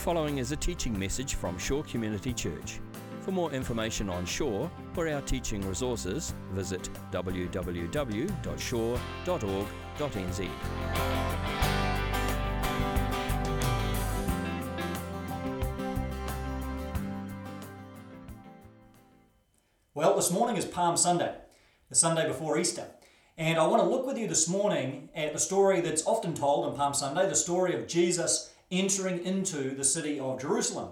following is a teaching message from Shore Community Church. For more information on Shore or our teaching resources, visit www.shore.org.nz. Well, this morning is Palm Sunday, the Sunday before Easter. And I want to look with you this morning at the story that's often told on Palm Sunday the story of Jesus entering into the city of Jerusalem.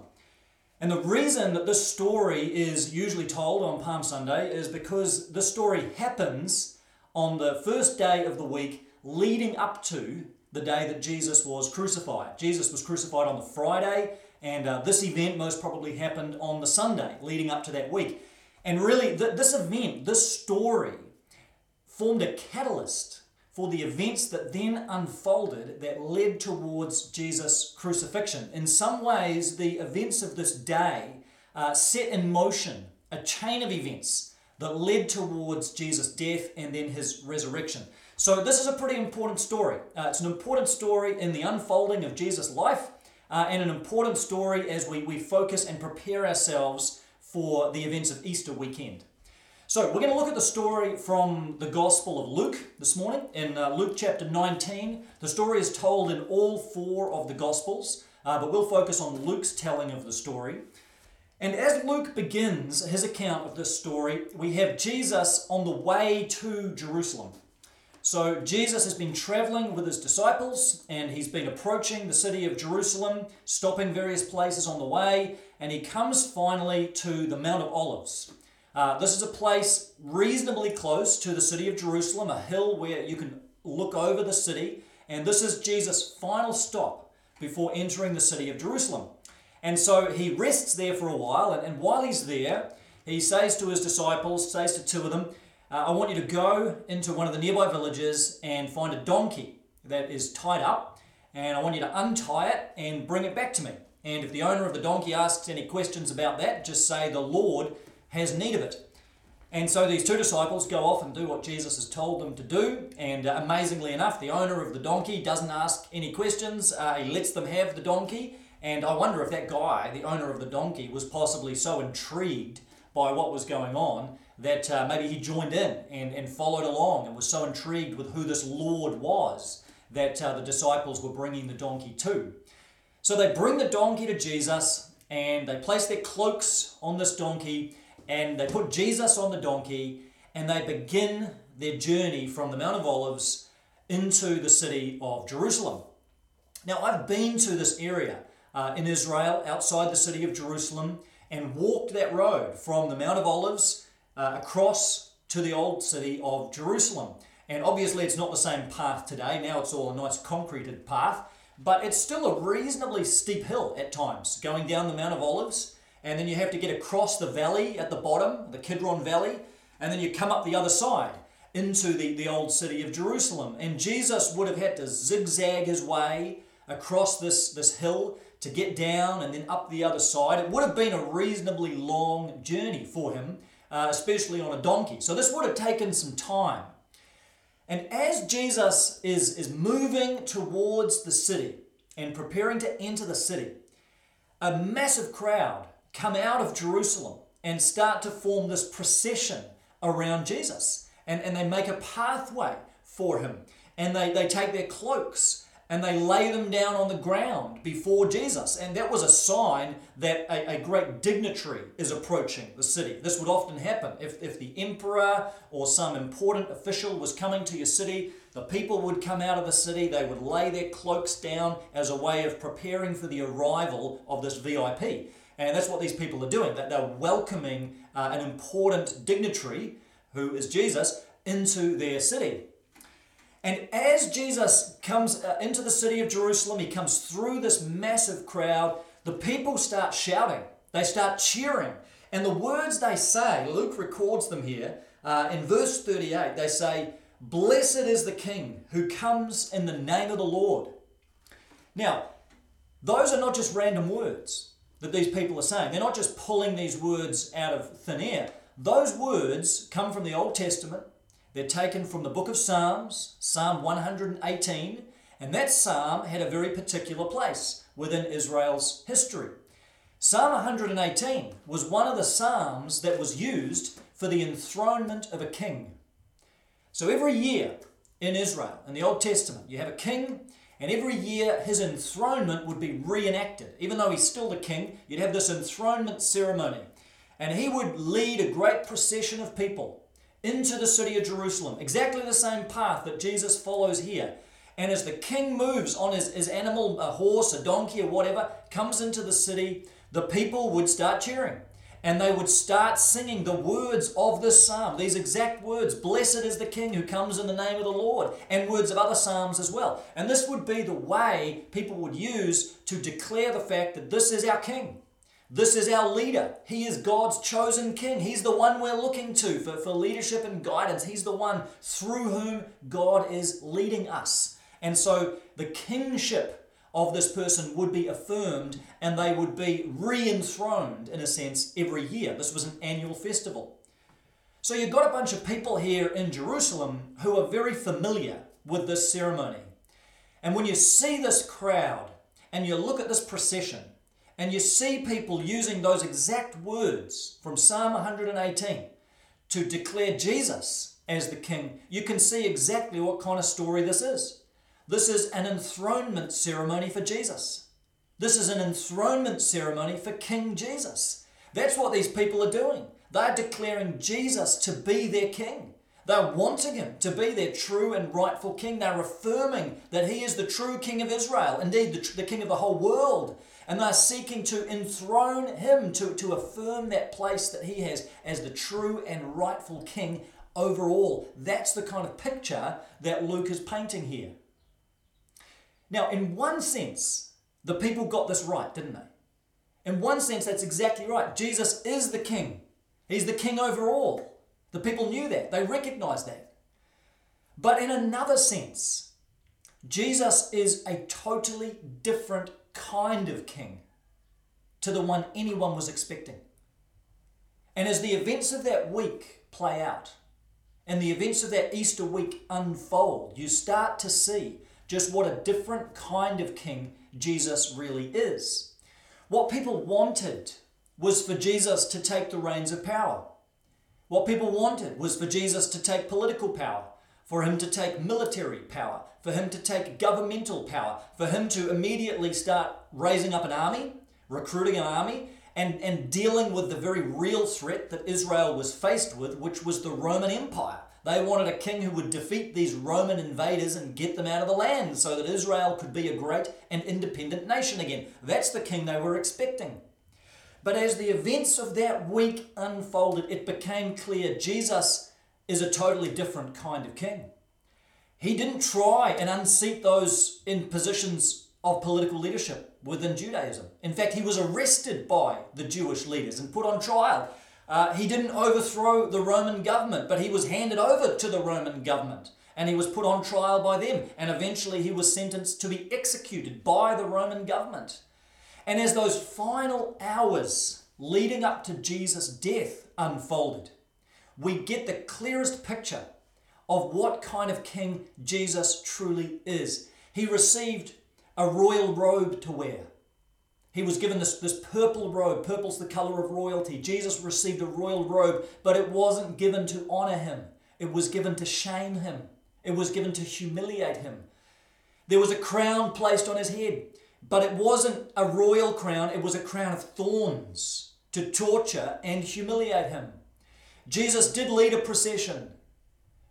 And the reason that this story is usually told on Palm Sunday is because this story happens on the first day of the week leading up to the day that Jesus was crucified. Jesus was crucified on the Friday, and uh, this event most probably happened on the Sunday leading up to that week. And really, th- this event, this story, formed a catalyst for the events that then unfolded that led towards Jesus' crucifixion. In some ways, the events of this day uh, set in motion a chain of events that led towards Jesus' death and then his resurrection. So, this is a pretty important story. Uh, it's an important story in the unfolding of Jesus' life uh, and an important story as we, we focus and prepare ourselves for the events of Easter weekend. So, we're going to look at the story from the Gospel of Luke this morning. In uh, Luke chapter 19, the story is told in all four of the Gospels, uh, but we'll focus on Luke's telling of the story. And as Luke begins his account of this story, we have Jesus on the way to Jerusalem. So, Jesus has been traveling with his disciples and he's been approaching the city of Jerusalem, stopping various places on the way, and he comes finally to the Mount of Olives. Uh, this is a place reasonably close to the city of Jerusalem, a hill where you can look over the city, and this is Jesus' final stop before entering the city of Jerusalem. And so he rests there for a while, and, and while he's there, he says to his disciples, says to two of them, uh, I want you to go into one of the nearby villages and find a donkey that is tied up, and I want you to untie it and bring it back to me. And if the owner of the donkey asks any questions about that, just say, The Lord has need of it. And so these two disciples go off and do what Jesus has told them to do. And uh, amazingly enough, the owner of the donkey doesn't ask any questions. Uh, he lets them have the donkey. And I wonder if that guy, the owner of the donkey, was possibly so intrigued by what was going on that uh, maybe he joined in and, and followed along and was so intrigued with who this Lord was that uh, the disciples were bringing the donkey to. So they bring the donkey to Jesus and they place their cloaks on this donkey and they put Jesus on the donkey and they begin their journey from the Mount of Olives into the city of Jerusalem. Now, I've been to this area uh, in Israel outside the city of Jerusalem and walked that road from the Mount of Olives uh, across to the old city of Jerusalem. And obviously, it's not the same path today. Now it's all a nice concreted path, but it's still a reasonably steep hill at times going down the Mount of Olives and then you have to get across the valley at the bottom, the Kidron Valley, and then you come up the other side into the, the old city of Jerusalem. And Jesus would have had to zigzag his way across this, this hill to get down and then up the other side. It would have been a reasonably long journey for him, uh, especially on a donkey. So this would have taken some time. And as Jesus is, is moving towards the city and preparing to enter the city, a massive crowd come out of Jerusalem and start to form this procession around Jesus. And, and they make a pathway for him. And they, they take their cloaks and they lay them down on the ground before Jesus. And that was a sign that a, a great dignitary is approaching the city. This would often happen. If, if the emperor or some important official was coming to your city, the people would come out of the city, they would lay their cloaks down as a way of preparing for the arrival of this VIP. And that's what these people are doing, that they're welcoming uh, an important dignitary, who is Jesus, into their city. And as Jesus comes uh, into the city of Jerusalem, he comes through this massive crowd, the people start shouting, they start cheering. And the words they say, Luke records them here uh, in verse 38. They say, Blessed is the King who comes in the name of the Lord. Now, those are not just random words that these people are saying. They're not just pulling these words out of thin air. Those words come from the Old Testament. They're taken from the book of Psalms, Psalm 118, and that psalm had a very particular place within Israel's history. Psalm 118 was one of the psalms that was used for the enthronement of a king. So every year in Israel, in the Old Testament, you have a king, and every year his enthronement would be reenacted. Even though he's still the king, you'd have this enthronement ceremony. And he would lead a great procession of people into the city of Jerusalem, exactly the same path that Jesus follows here. And as the king moves on his, his animal, a horse, a donkey, or whatever, comes into the city, the people would start cheering. And they would start singing the words of this psalm, these exact words Blessed is the King who comes in the name of the Lord, and words of other psalms as well. And this would be the way people would use to declare the fact that this is our King. This is our leader. He is God's chosen king. He's the one we're looking to for, for leadership and guidance. He's the one through whom God is leading us. And so the kingship of this person would be affirmed and they would be re enthroned, in a sense, every year. This was an annual festival. So you've got a bunch of people here in Jerusalem who are very familiar with this ceremony. And when you see this crowd and you look at this procession, and you see people using those exact words from Psalm 118 to declare Jesus as the king, you can see exactly what kind of story this is. This is an enthronement ceremony for Jesus. This is an enthronement ceremony for King Jesus. That's what these people are doing. They're declaring Jesus to be their king. They're wanting him to be their true and rightful king. They're affirming that he is the true king of Israel, indeed, the, the king of the whole world and they're seeking to enthrone him, to, to affirm that place that he has as the true and rightful king over all. That's the kind of picture that Luke is painting here. Now, in one sense, the people got this right, didn't they? In one sense, that's exactly right. Jesus is the king, he's the king over all. The people knew that, they recognized that. But in another sense, Jesus is a totally different kind of king to the one anyone was expecting. And as the events of that week play out, and the events of that Easter week unfold, you start to see just what a different kind of king Jesus really is. What people wanted was for Jesus to take the reins of power. What people wanted was for Jesus to take political power for him to take military power, for him to take governmental power, for him to immediately start raising up an army, recruiting an army, and, and dealing with the very real threat that Israel was faced with, which was the Roman Empire. They wanted a king who would defeat these Roman invaders and get them out of the land so that Israel could be a great and independent nation again. That's the king they were expecting. But as the events of that week unfolded, it became clear Jesus is a totally different kind of king. He didn't try and unseat those in positions of political leadership within Judaism. In fact, he was arrested by the Jewish leaders and put on trial. Uh, he didn't overthrow the Roman government, but he was handed over to the Roman government and he was put on trial by them. And eventually he was sentenced to be executed by the Roman government. And as those final hours leading up to Jesus' death unfolded, we get the clearest picture of what kind of king Jesus truly is. He received a royal robe to wear. He was given this, this purple robe. Purple's the color of royalty. Jesus received a royal robe, but it wasn't given to honor him, it was given to shame him, it was given to humiliate him. There was a crown placed on his head, but it wasn't a royal crown, it was a crown of thorns to torture and humiliate him. Jesus did lead a procession,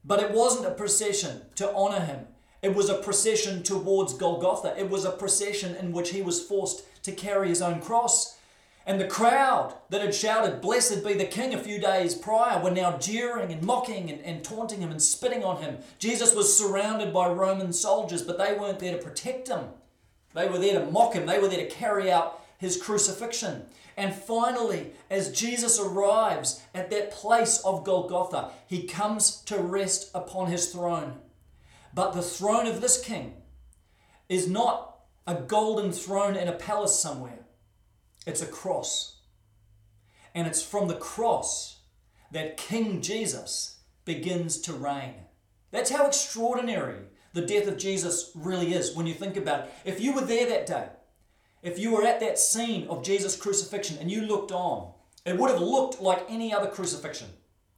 but it wasn't a procession to honor him. It was a procession towards Golgotha. It was a procession in which he was forced to carry his own cross. And the crowd that had shouted, Blessed be the King, a few days prior, were now jeering and mocking and, and taunting him and spitting on him. Jesus was surrounded by Roman soldiers, but they weren't there to protect him. They were there to mock him, they were there to carry out his crucifixion. And finally, as Jesus arrives at that place of Golgotha, he comes to rest upon his throne. But the throne of this king is not a golden throne in a palace somewhere, it's a cross. And it's from the cross that King Jesus begins to reign. That's how extraordinary the death of Jesus really is when you think about it. If you were there that day, if you were at that scene of Jesus' crucifixion and you looked on, it would have looked like any other crucifixion.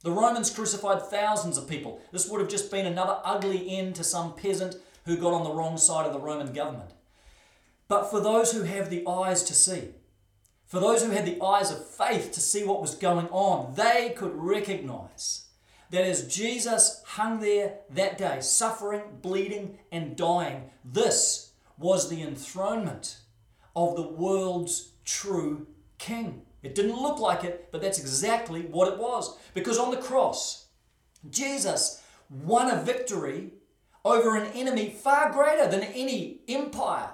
The Romans crucified thousands of people. This would have just been another ugly end to some peasant who got on the wrong side of the Roman government. But for those who have the eyes to see, for those who had the eyes of faith to see what was going on, they could recognize that as Jesus hung there that day, suffering, bleeding, and dying, this was the enthronement of the world's true king. It didn't look like it, but that's exactly what it was. Because on the cross, Jesus won a victory over an enemy far greater than any empire,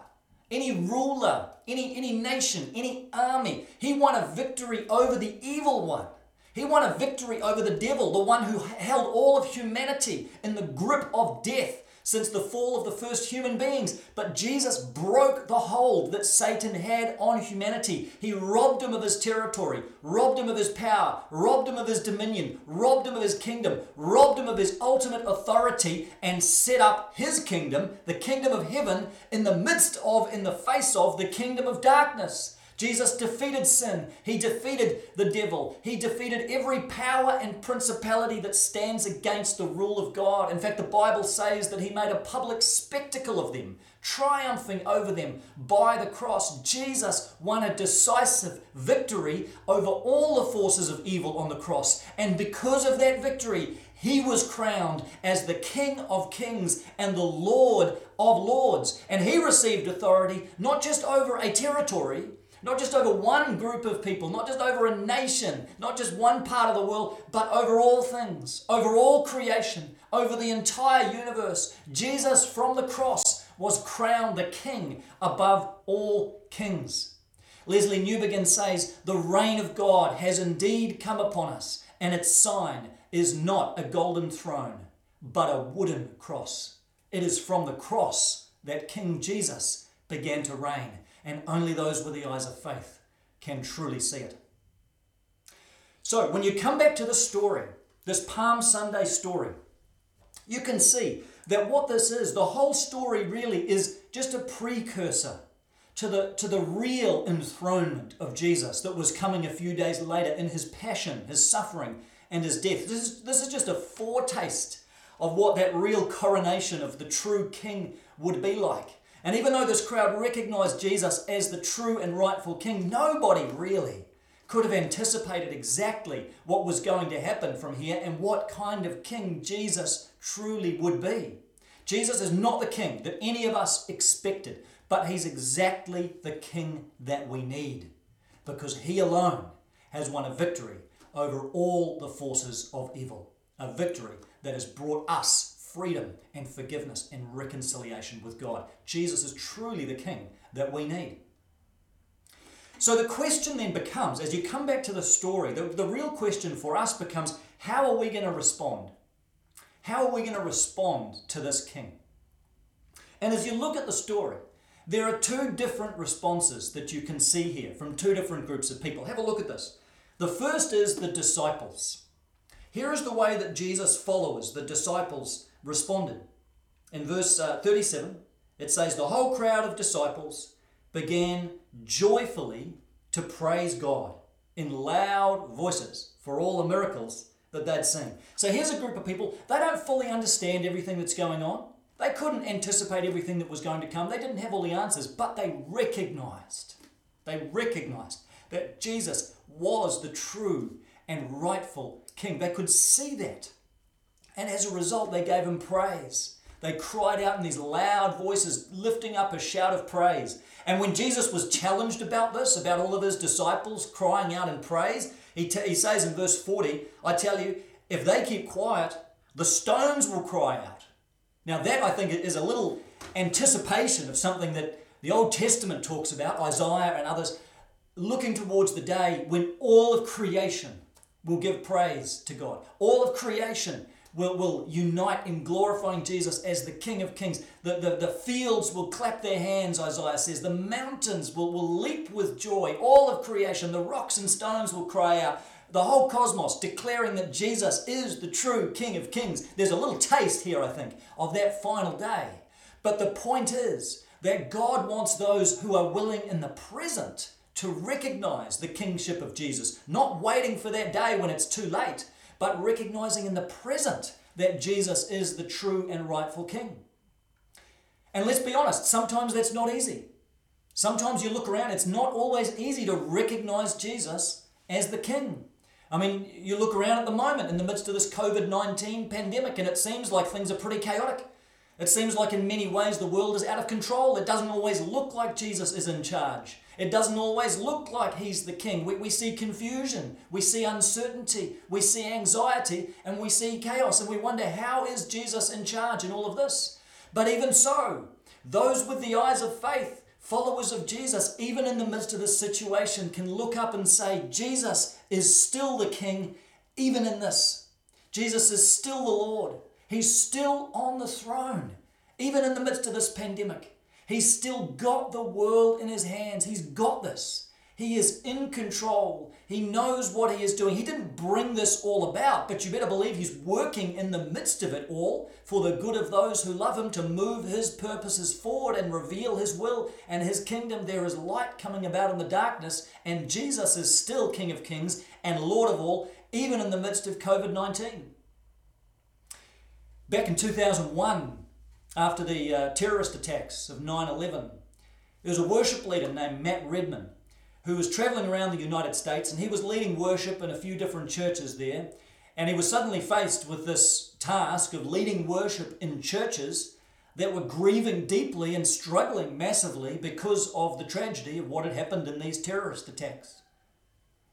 any ruler, any, any nation, any army. He won a victory over the evil one. He won a victory over the devil, the one who held all of humanity in the grip of death since the fall of the first human beings. But Jesus broke the hold that Satan had on humanity. He robbed him of his territory, robbed him of his power, robbed him of his dominion, robbed him of his kingdom, robbed him of his ultimate authority, and set up his kingdom, the kingdom of heaven, in the midst of, in the face of, the kingdom of darkness. Jesus defeated sin. He defeated the devil. He defeated every power and principality that stands against the rule of God. In fact, the Bible says that he made a public spectacle of them, triumphing over them by the cross. Jesus won a decisive victory over all the forces of evil on the cross. And because of that victory, he was crowned as the King of Kings and the Lord of Lords. And he received authority not just over a territory, not just over one group of people, not just over a nation, not just one part of the world, but over all things, over all creation, over the entire universe. Jesus from the cross was crowned the king above all kings. Lesslie Newbigin says, The reign of God has indeed come upon us, and its sign is not a golden throne, but a wooden cross. It is from the cross that King Jesus began to reign and only those with the eyes of faith can truly see it. So, when you come back to the story, this Palm Sunday story, you can see that what this is, the whole story really is just a precursor to the, to the real enthronement of Jesus that was coming a few days later in his passion, his suffering, and his death. This is, this is just a foretaste of what that real coronation of the true king would be like. And even though this crowd recognized Jesus as the true and rightful king, nobody really could have anticipated exactly what was going to happen from here and what kind of king Jesus truly would be. Jesus is not the king that any of us expected, but he's exactly the king that we need because he alone has won a victory over all the forces of evil. A victory that has brought us freedom and forgiveness and reconciliation with God. Jesus is truly the King that we need. So the question then becomes, as you come back to the story, the, the real question for us becomes how are we going to respond? How are we going to respond to this King? And as you look at the story, there are two different responses that you can see here from two different groups of people. Have a look at this. The first is the disciples. Here is the way that Jesus' followers, the disciples, responded. In verse uh, 37, it says, The whole crowd of disciples began joyfully to praise God in loud voices for all the miracles that they'd seen. So here's a group of people, they don't fully understand everything that's going on. They couldn't anticipate everything that was going to come. They didn't have all the answers, but they recognized, they recognized that Jesus was the true and rightful king. They could see that. And as a result, they gave him praise. They cried out in these loud voices, lifting up a shout of praise. And when Jesus was challenged about this, about all of his disciples crying out in praise, he, t- he says in verse 40, I tell you, if they keep quiet, the stones will cry out. Now, that I think is a little anticipation of something that the Old Testament talks about, Isaiah and others, looking towards the day when all of creation will give praise to God. All of creation will, will unite in glorifying Jesus as the King of Kings. The, the, the fields will clap their hands, Isaiah says. The mountains will, will leap with joy. All of creation, the rocks and stones will cry out. The whole cosmos declaring that Jesus is the true King of Kings. There's a little taste here, I think, of that final day. But the point is that God wants those who are willing in the present to recognize the kingship of Jesus, not waiting for that day when it's too late, but recognizing in the present that Jesus is the true and rightful king. And let's be honest, sometimes that's not easy. Sometimes you look around, it's not always easy to recognize Jesus as the king. I mean, you look around at the moment in the midst of this COVID 19 pandemic, and it seems like things are pretty chaotic. It seems like in many ways the world is out of control. It doesn't always look like Jesus is in charge. It doesn't always look like he's the king. We, we see confusion, we see uncertainty, we see anxiety, and we see chaos, and we wonder how is Jesus in charge in all of this? But even so, those with the eyes of faith, followers of Jesus, even in the midst of this situation, can look up and say, Jesus is still the king, even in this. Jesus is still the Lord. He's still on the throne, even in the midst of this pandemic. He's still got the world in his hands. He's got this. He is in control. He knows what he is doing. He didn't bring this all about, but you better believe he's working in the midst of it all for the good of those who love him to move his purposes forward and reveal his will and his kingdom. There is light coming about in the darkness, and Jesus is still King of Kings and Lord of all, even in the midst of COVID 19. Back in 2001, after the uh, terrorist attacks of 9 11, there was a worship leader named Matt Redman who was traveling around the United States and he was leading worship in a few different churches there. And he was suddenly faced with this task of leading worship in churches that were grieving deeply and struggling massively because of the tragedy of what had happened in these terrorist attacks.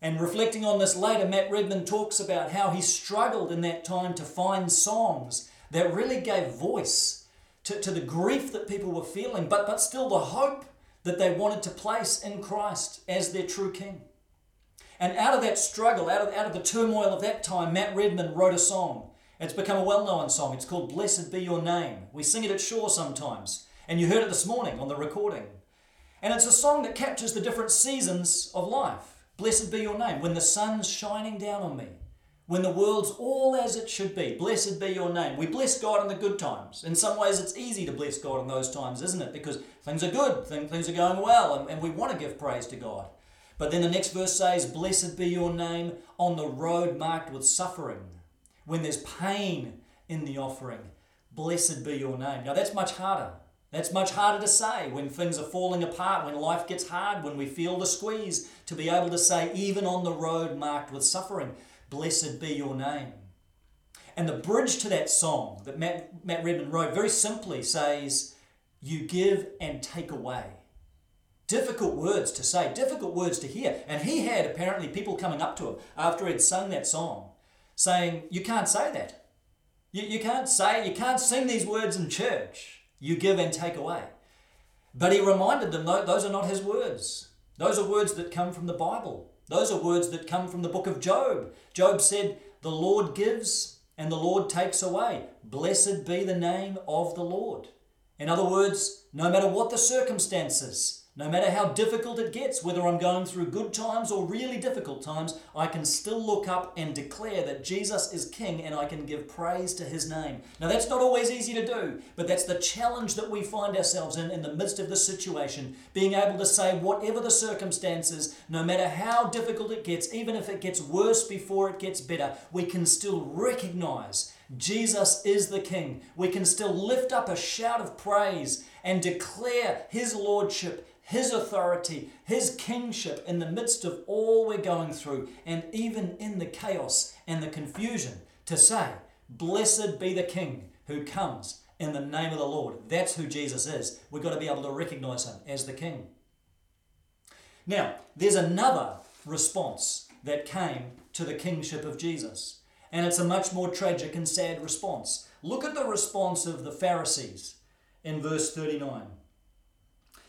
And reflecting on this later, Matt Redman talks about how he struggled in that time to find songs that really gave voice to, to the grief that people were feeling, but, but still the hope that they wanted to place in Christ as their true king. And out of that struggle, out of, out of the turmoil of that time, Matt Redman wrote a song. It's become a well known song. It's called Blessed Be Your Name. We sing it at shore sometimes. And you heard it this morning on the recording. And it's a song that captures the different seasons of life. Blessed be your name. When the sun's shining down on me, when the world's all as it should be. Blessed be your name. We bless God in the good times. In some ways, it's easy to bless God in those times, isn't it? Because things are good, things are going well, and, and we want to give praise to God. But then the next verse says, Blessed be your name on the road marked with suffering. When there's pain in the offering, blessed be your name. Now that's much harder. That's much harder to say when things are falling apart, when life gets hard, when we feel the squeeze, to be able to say, even on the road marked with suffering. Blessed be your name. And the bridge to that song that Matt, Matt Redman wrote very simply says, You give and take away. Difficult words to say, difficult words to hear. And he had apparently people coming up to him after he'd sung that song saying, You can't say that. You, you can't say, you can't sing these words in church. You give and take away. But he reminded them, those are not his words. Those are words that come from the Bible. Those are words that come from the book of Job. Job said, The Lord gives and the Lord takes away. Blessed be the name of the Lord. In other words, no matter what the circumstances, no matter how difficult it gets, whether I'm going through good times or really difficult times, I can still look up and declare that Jesus is King and I can give praise to His name. Now, that's not always easy to do, but that's the challenge that we find ourselves in in the midst of this situation. Being able to say, whatever the circumstances, no matter how difficult it gets, even if it gets worse before it gets better, we can still recognize Jesus is the King. We can still lift up a shout of praise and declare His Lordship his authority, His kingship in the midst of all we're going through, and even in the chaos and the confusion, to say, Blessed be the King who comes in the name of the Lord. That's who Jesus is. We've got to be able to recognize Him as the King. Now, there's another response that came to the kingship of Jesus, and it's a much more tragic and sad response. Look at the response of the Pharisees in verse 39.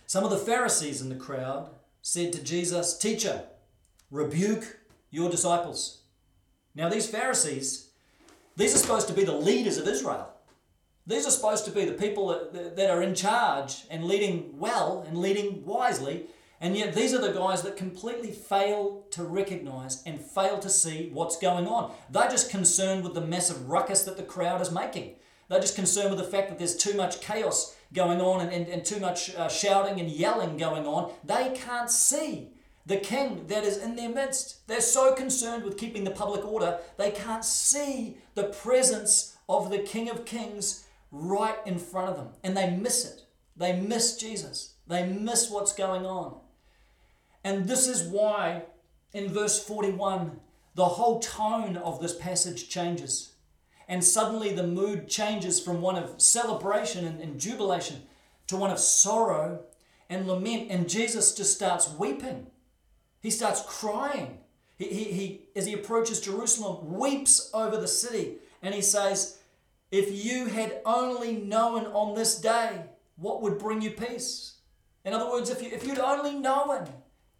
Some of the Pharisees in the crowd said to Jesus, Teacher, rebuke your disciples. Now, these Pharisees, these are supposed to be the leaders of Israel. These are supposed to be the people that, are in charge and leading well and leading wisely. And yet, these are the guys that completely fail to recognize and fail to see what's going on. They're just concerned with the massive ruckus that the crowd is making. They're just concerned with the fact that there's too much chaos going on and, and, and too much uh, shouting and yelling going on, they can't see the king that is in their midst. They're so concerned with keeping the public order, they can't see the presence of the King of Kings right in front of them. And they miss it. They miss Jesus. They miss what's going on. And this is why in verse 41, the whole tone of this passage changes. And suddenly the mood changes from one of celebration and, and jubilation to one of sorrow and lament. And Jesus just starts weeping. He starts crying. He, he, he, as he approaches Jerusalem, weeps over the city and he says, If you had only known on this day what would bring you peace. In other words, if, you, if you'd only known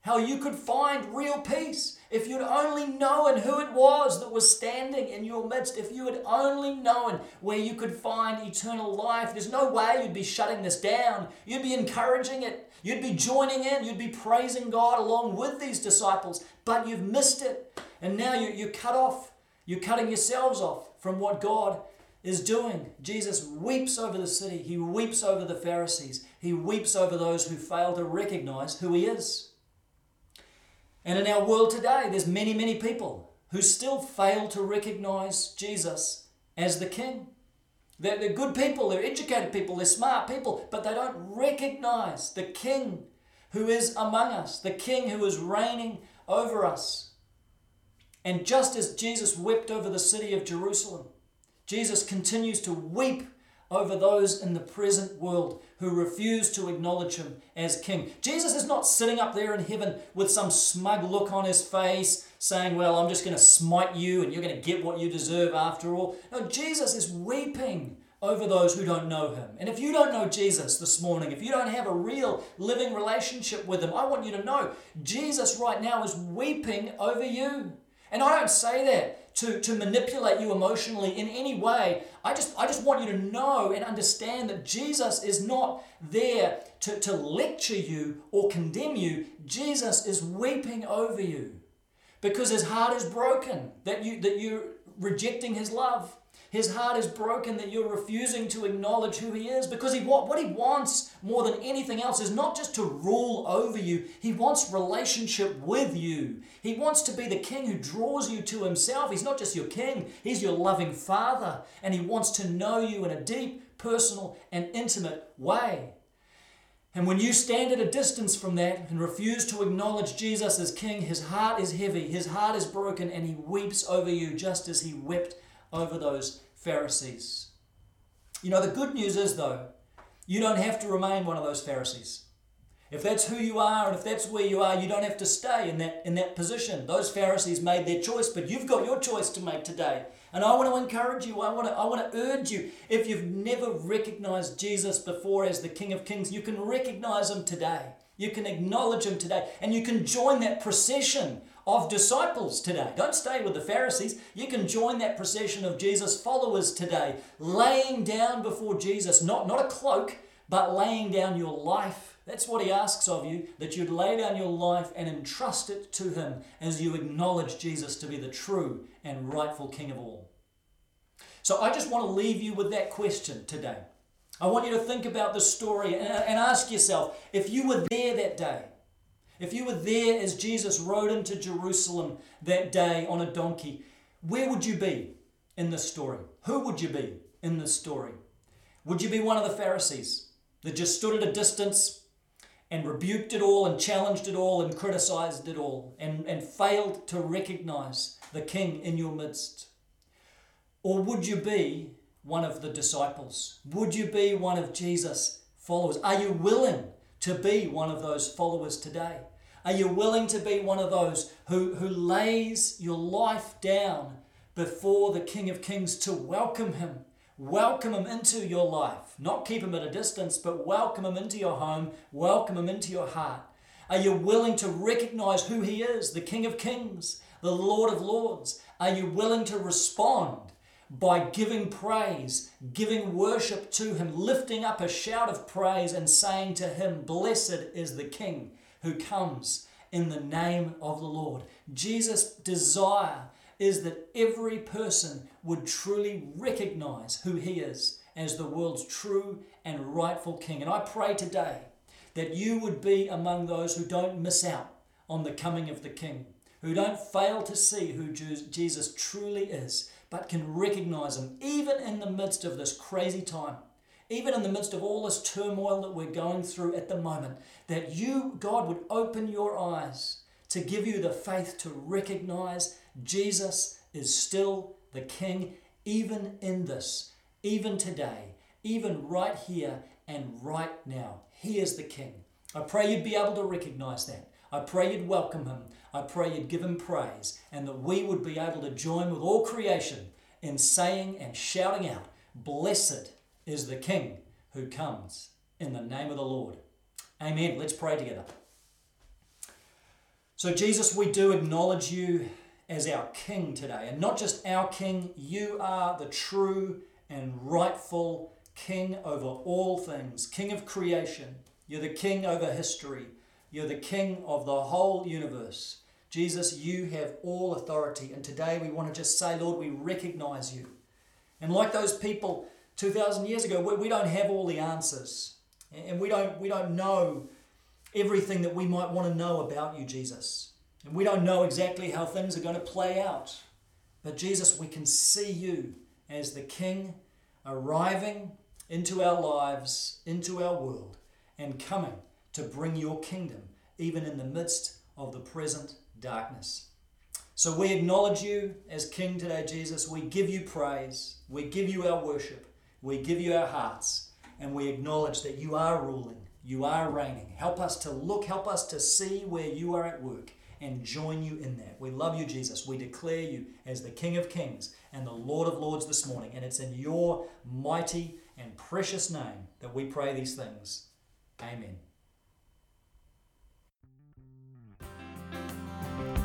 how you could find real peace, if you'd only known who it was that was standing in your midst, if you had only known where you could find eternal life, there's no way you'd be shutting this down. You'd be encouraging it. You'd be joining in. You'd be praising God along with these disciples, but you've missed it. And now you're, you're cut off. You're cutting yourselves off from what God is doing. Jesus weeps over the city. He weeps over the Pharisees. He weeps over those who fail to recognize who He is. And in our world today, there's many, many people who still fail to recognize Jesus as the King. They're, they're good people, they're educated people, they're smart people, but they don't recognize the King who is among us, the King who is reigning over us. And just as Jesus wept over the city of Jerusalem, Jesus continues to weep over those in the present world who refuse to acknowledge him as king. Jesus is not sitting up there in heaven with some smug look on his face saying, Well, I'm just going to smite you and you're going to get what you deserve after all. No, Jesus is weeping over those who don't know him. And if you don't know Jesus this morning, if you don't have a real living relationship with him, I want you to know Jesus right now is weeping over you. And I don't say that to, to manipulate you emotionally in any way. I just, I just want you to know and understand that Jesus is not there to, to lecture you or condemn you. Jesus is weeping over you because his heart is broken that, you, that you're rejecting his love. His heart is broken that you're refusing to acknowledge who He is because he, what, what He wants more than anything else is not just to rule over you, He wants relationship with you. He wants to be the King who draws you to Himself. He's not just your King, He's your loving Father, and He wants to know you in a deep, personal, and intimate way. And when you stand at a distance from that and refuse to acknowledge Jesus as King, his heart is heavy, his heart is broken, and he weeps over you just as he wept over those Pharisees. You know, the good news is, though, you don't have to remain one of those Pharisees. If that's who you are and if that's where you are, you don't have to stay in that, in that position. Those Pharisees made their choice, but you've got your choice to make today. And I want to encourage you, I want to, I want to urge you. If you've never recognized Jesus before as the King of Kings, you can recognize him today. You can acknowledge him today. And you can join that procession of disciples today. Don't stay with the Pharisees. You can join that procession of Jesus' followers today, laying down before Jesus, not, not a cloak, but laying down your life. That's what he asks of you, that you'd lay down your life and entrust it to him as you acknowledge Jesus to be the true and rightful King of all. So I just want to leave you with that question today. I want you to think about the story and, and ask yourself if you were there that day, if you were there as Jesus rode into Jerusalem that day on a donkey, where would you be in this story? Who would you be in this story? Would you be one of the Pharisees that just stood at a distance and rebuked it all and challenged it all and criticized it all and, and failed to recognize the King in your midst? Or would you be one of the disciples? Would you be one of Jesus' followers? Are you willing to be one of those followers today? Are you willing to be one of those who, who lays your life down before the King of Kings to welcome him? Welcome him into your life. Not keep him at a distance, but welcome him into your home, welcome him into your heart. Are you willing to recognize who he is, the King of Kings, the Lord of Lords? Are you willing to respond by giving praise, giving worship to Him, lifting up a shout of praise and saying to Him, Blessed is the King who comes in the name of the Lord. Jesus' desire is that every person would truly recognize who He is as the world's true and rightful King. And I pray today that you would be among those who don't miss out on the coming of the King, who don't fail to see who Jesus truly is, but can recognize him even in the midst of this crazy time even in the midst of all this turmoil that we're going through at the moment, that you, God, would open your eyes to give you the faith to recognize Jesus is still the King, even in this, even today, even right here and right now. He is the King. I pray you'd be able to recognize that. I pray you'd welcome him. I pray you'd give him praise, and that we would be able to join with all creation in saying and shouting out, Blessed is the King who comes in the name of the Lord. Amen. Let's pray together. So, Jesus, we do acknowledge you as our King today. And not just our King, you are the true and rightful King over all things, King of creation. You're the King over history. You're the King of the whole universe. Jesus, you have all authority. And today we want to just say, Lord, we recognize you. And like those people 2,000 years ago. We, we don't have all the answers. And we don't, we don't know everything that we might want to know about you, Jesus. And we don't know exactly how things are going to play out. But Jesus, we can see you as the King arriving into our lives, into our world, and coming to bring your kingdom, even in the midst of the present darkness. So we acknowledge you as King today, Jesus. We give you praise. We give you our worship. We give you our hearts and we acknowledge that you are ruling, you are reigning. Help us to look, help us to see where you are at work and join you in that. We love you, Jesus. We declare you as the King of Kings and the Lord of Lords this morning. And it's in your mighty and precious name that we pray these things. Amen.